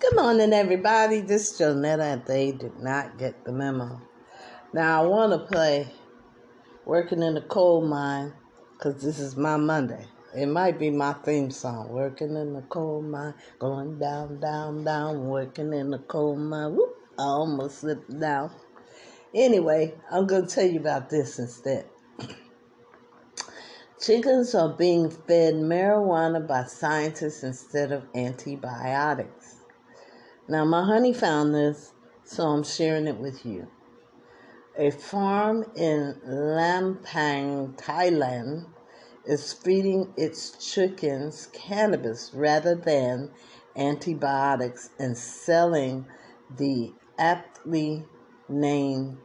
Good morning, everybody. This is Jonetta, and they did not get the memo. Now, I want to play Working in the Coal Mine because this is my Monday. It might be my theme song. Working in the coal mine, going down, down, down, working in the coal mine. Whoop, I almost slipped down. Anyway, I'm going to tell you about this instead. Chickens are being fed marijuana by scientists instead of antibiotics. Now, my honey found this, so I'm sharing it with you. A farm in Lampang, Thailand, is feeding its chickens cannabis rather than antibiotics and selling the aptly named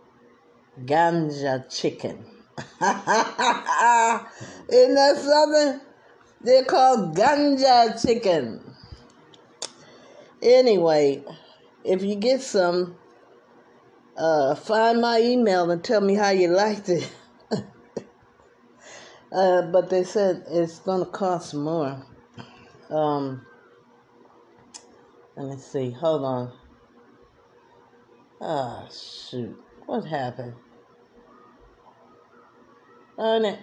ganja chicken. Isn't that something? They're called ganja chicken. Anyway, if you get some, uh, find my email and tell me how you liked it. uh, but they said it's going to cost more. Um, let me see. Hold on. Ah, shoot. What happened? On it.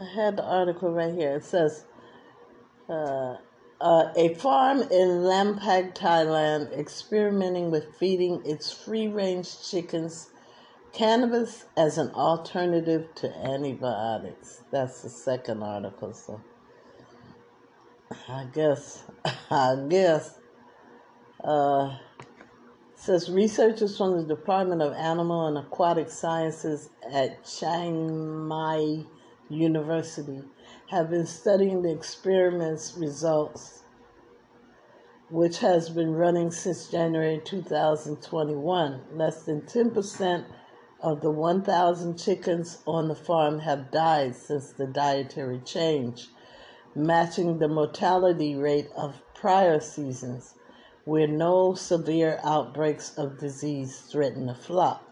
I had the article right here. It says, uh, uh, a farm in Lampang, Thailand, experimenting with feeding its free range chickens cannabis as an alternative to antibiotics. That's the second article, so I guess, I guess. Uh, says researchers from the Department of Animal and Aquatic Sciences at Chiang Mai University have been studying the experiment's results, which has been running since January 2021. Less than 10% of the 1,000 chickens on the farm have died since the dietary change, matching the mortality rate of prior seasons where no severe outbreaks of disease threaten the flock.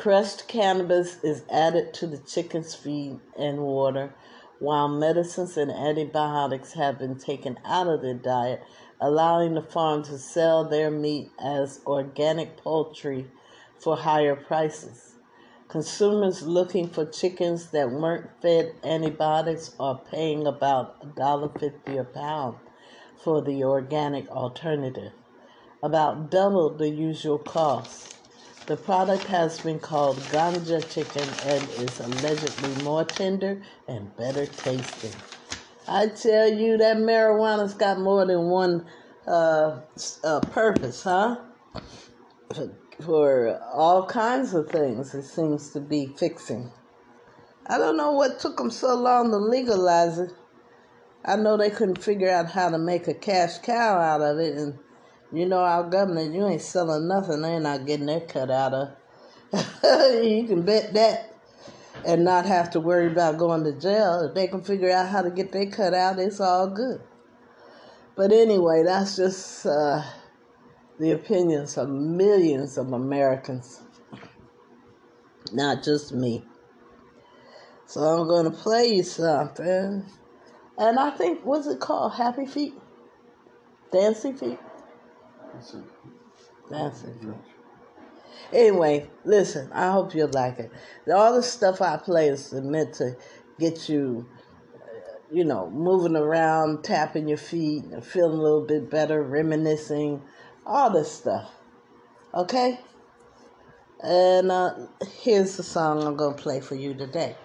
Crushed cannabis is added to the chicken's feed and water, while medicines and antibiotics have been taken out of their diet, allowing the farm to sell their meat as organic poultry for higher prices. Consumers looking for chickens that weren't fed antibiotics are paying about $1.50 a pound for the organic alternative, about double the usual cost. The product has been called ganja chicken and is allegedly more tender and better tasting. I tell you that marijuana's got more than one uh, uh, purpose, huh? For, for all kinds of things, it seems to be fixing. I don't know what took them so long to legalize it. I know they couldn't figure out how to make a cash cow out of it, and you know our government, you ain't selling nothing, they're not getting their cut out of. you can bet that, and not have to worry about going to jail. If they can figure out how to get their cut out, it's all good. But anyway, that's just uh, the opinions of millions of Americans, not just me. So I'm going to play you something. And I think, what's it called? Happy Feet? Dancing Feet? Dancing Feet. Anyway, listen, I hope you like it. All the stuff I play is meant to get you, you know, moving around, tapping your feet, feeling a little bit better, reminiscing, all this stuff. Okay? And uh, here's the song I'm going to play for you today.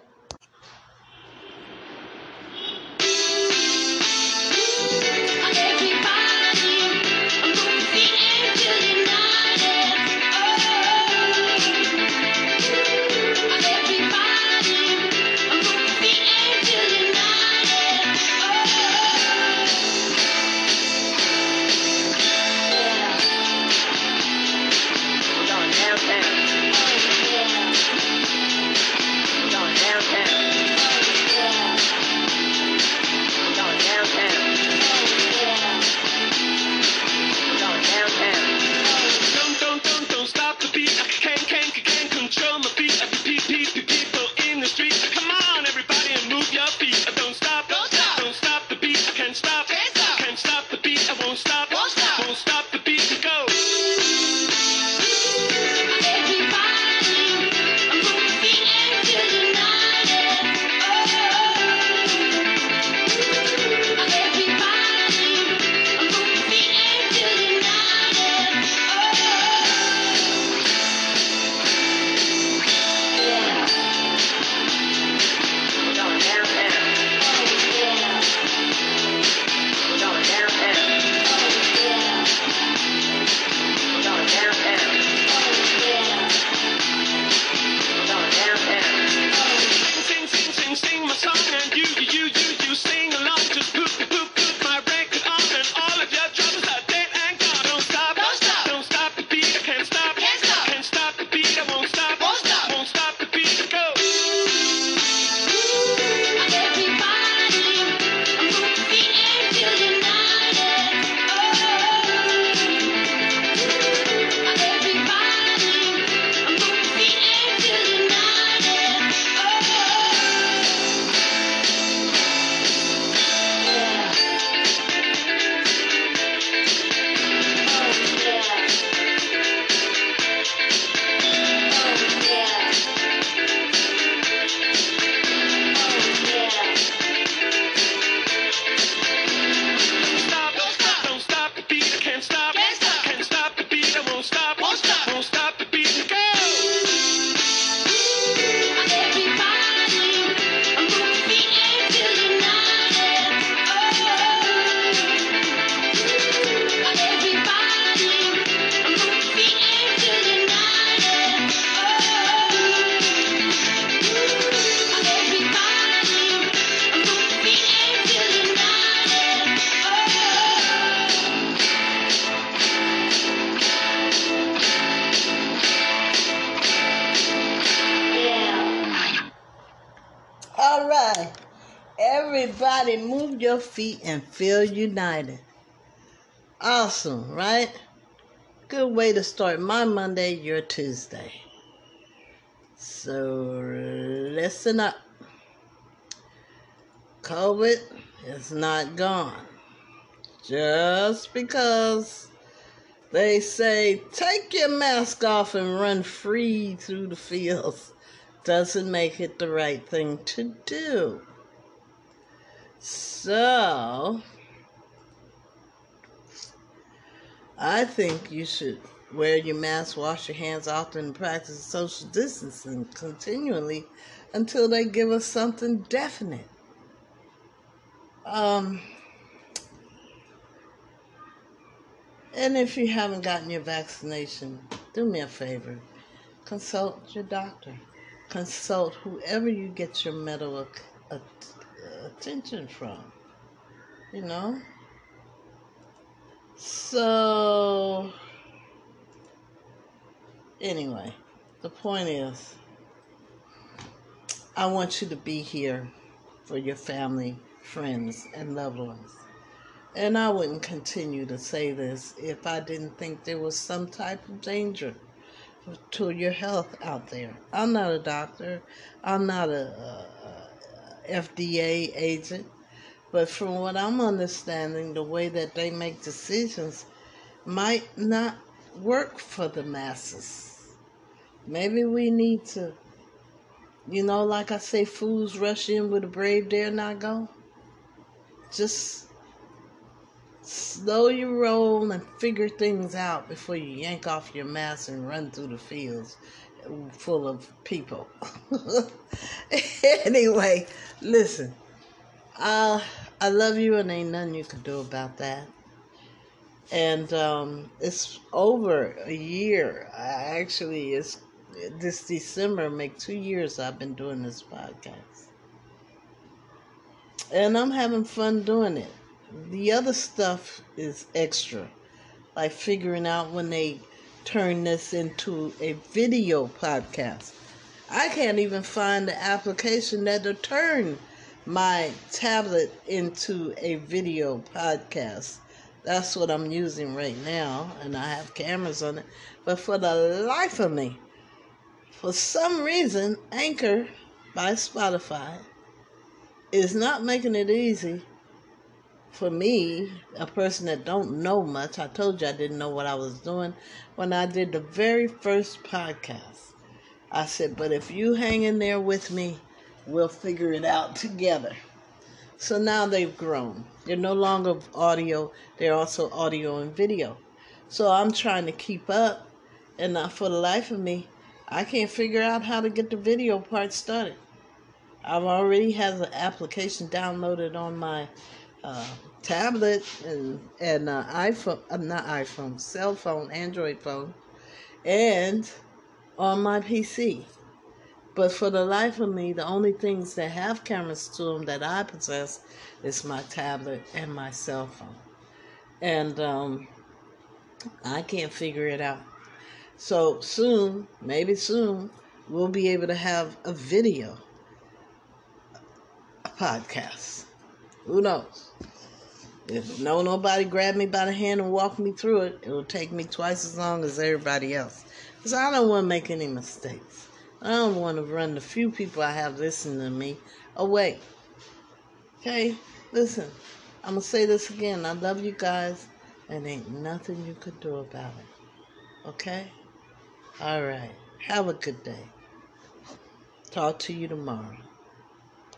Everybody move your feet and feel united. Awesome, right? Good way to start my Monday, your Tuesday. So listen up. COVID is not gone. Just because they say take your mask off and run free through the fields doesn't make it the right thing to do. So, I think you should wear your mask, wash your hands often, and practice social distancing continually until they give us something definite. Um, and if you haven't gotten your vaccination, do me a favor consult your doctor, consult whoever you get your medical attention from. You know? So, anyway, the point is, I want you to be here for your family, friends, and loved ones. And I wouldn't continue to say this if I didn't think there was some type of danger to your health out there. I'm not a doctor. I'm not a, FDA agent. But from what I'm understanding, the way that they make decisions might not work for the masses. Maybe we need to, you know, like I say, fools rush in with a brave dare not go. Just slow your roll and figure things out before you yank off your mask and run through the fields full of people. anyway, listen. Uh, I love you and ain't nothing you can do about that. And um, it's over a year. I actually, it's this December make two years I've been doing this podcast. And I'm having fun doing it. The other stuff is extra. Like figuring out when they turn this into a video podcast. I can't even find the application that'll turn my tablet into a video podcast. That's what I'm using right now, and I have cameras on it. But for the life of me, for some reason, Anchor by Spotify is not making it easy for me, a person that don't know much, I told you I didn't know what I was doing when I did the very first podcast. I said, but if you hang in there with me, we'll figure it out together. So now they've grown. They're no longer audio, they're also audio and video. So I'm trying to keep up, and not for the life of me, I can't figure out how to get the video part started. I've already have the application downloaded on my uh, tablet and and uh, iPhone, uh, not iPhone, cell phone, Android phone, and on my PC. But for the life of me, the only things that have cameras to them that I possess is my tablet and my cell phone, and um, I can't figure it out. So soon, maybe soon, we'll be able to have a video a podcast. Who knows? If no nobody grab me by the hand and walk me through it, it will take me twice as long as everybody else. Because I don't want to make any mistakes. I don't want to run the few people I have listening to me away. Okay? Listen, I'm to say this again. I love you guys, and ain't nothing you could do about it. Okay? All right. Have a good day. Talk to you tomorrow.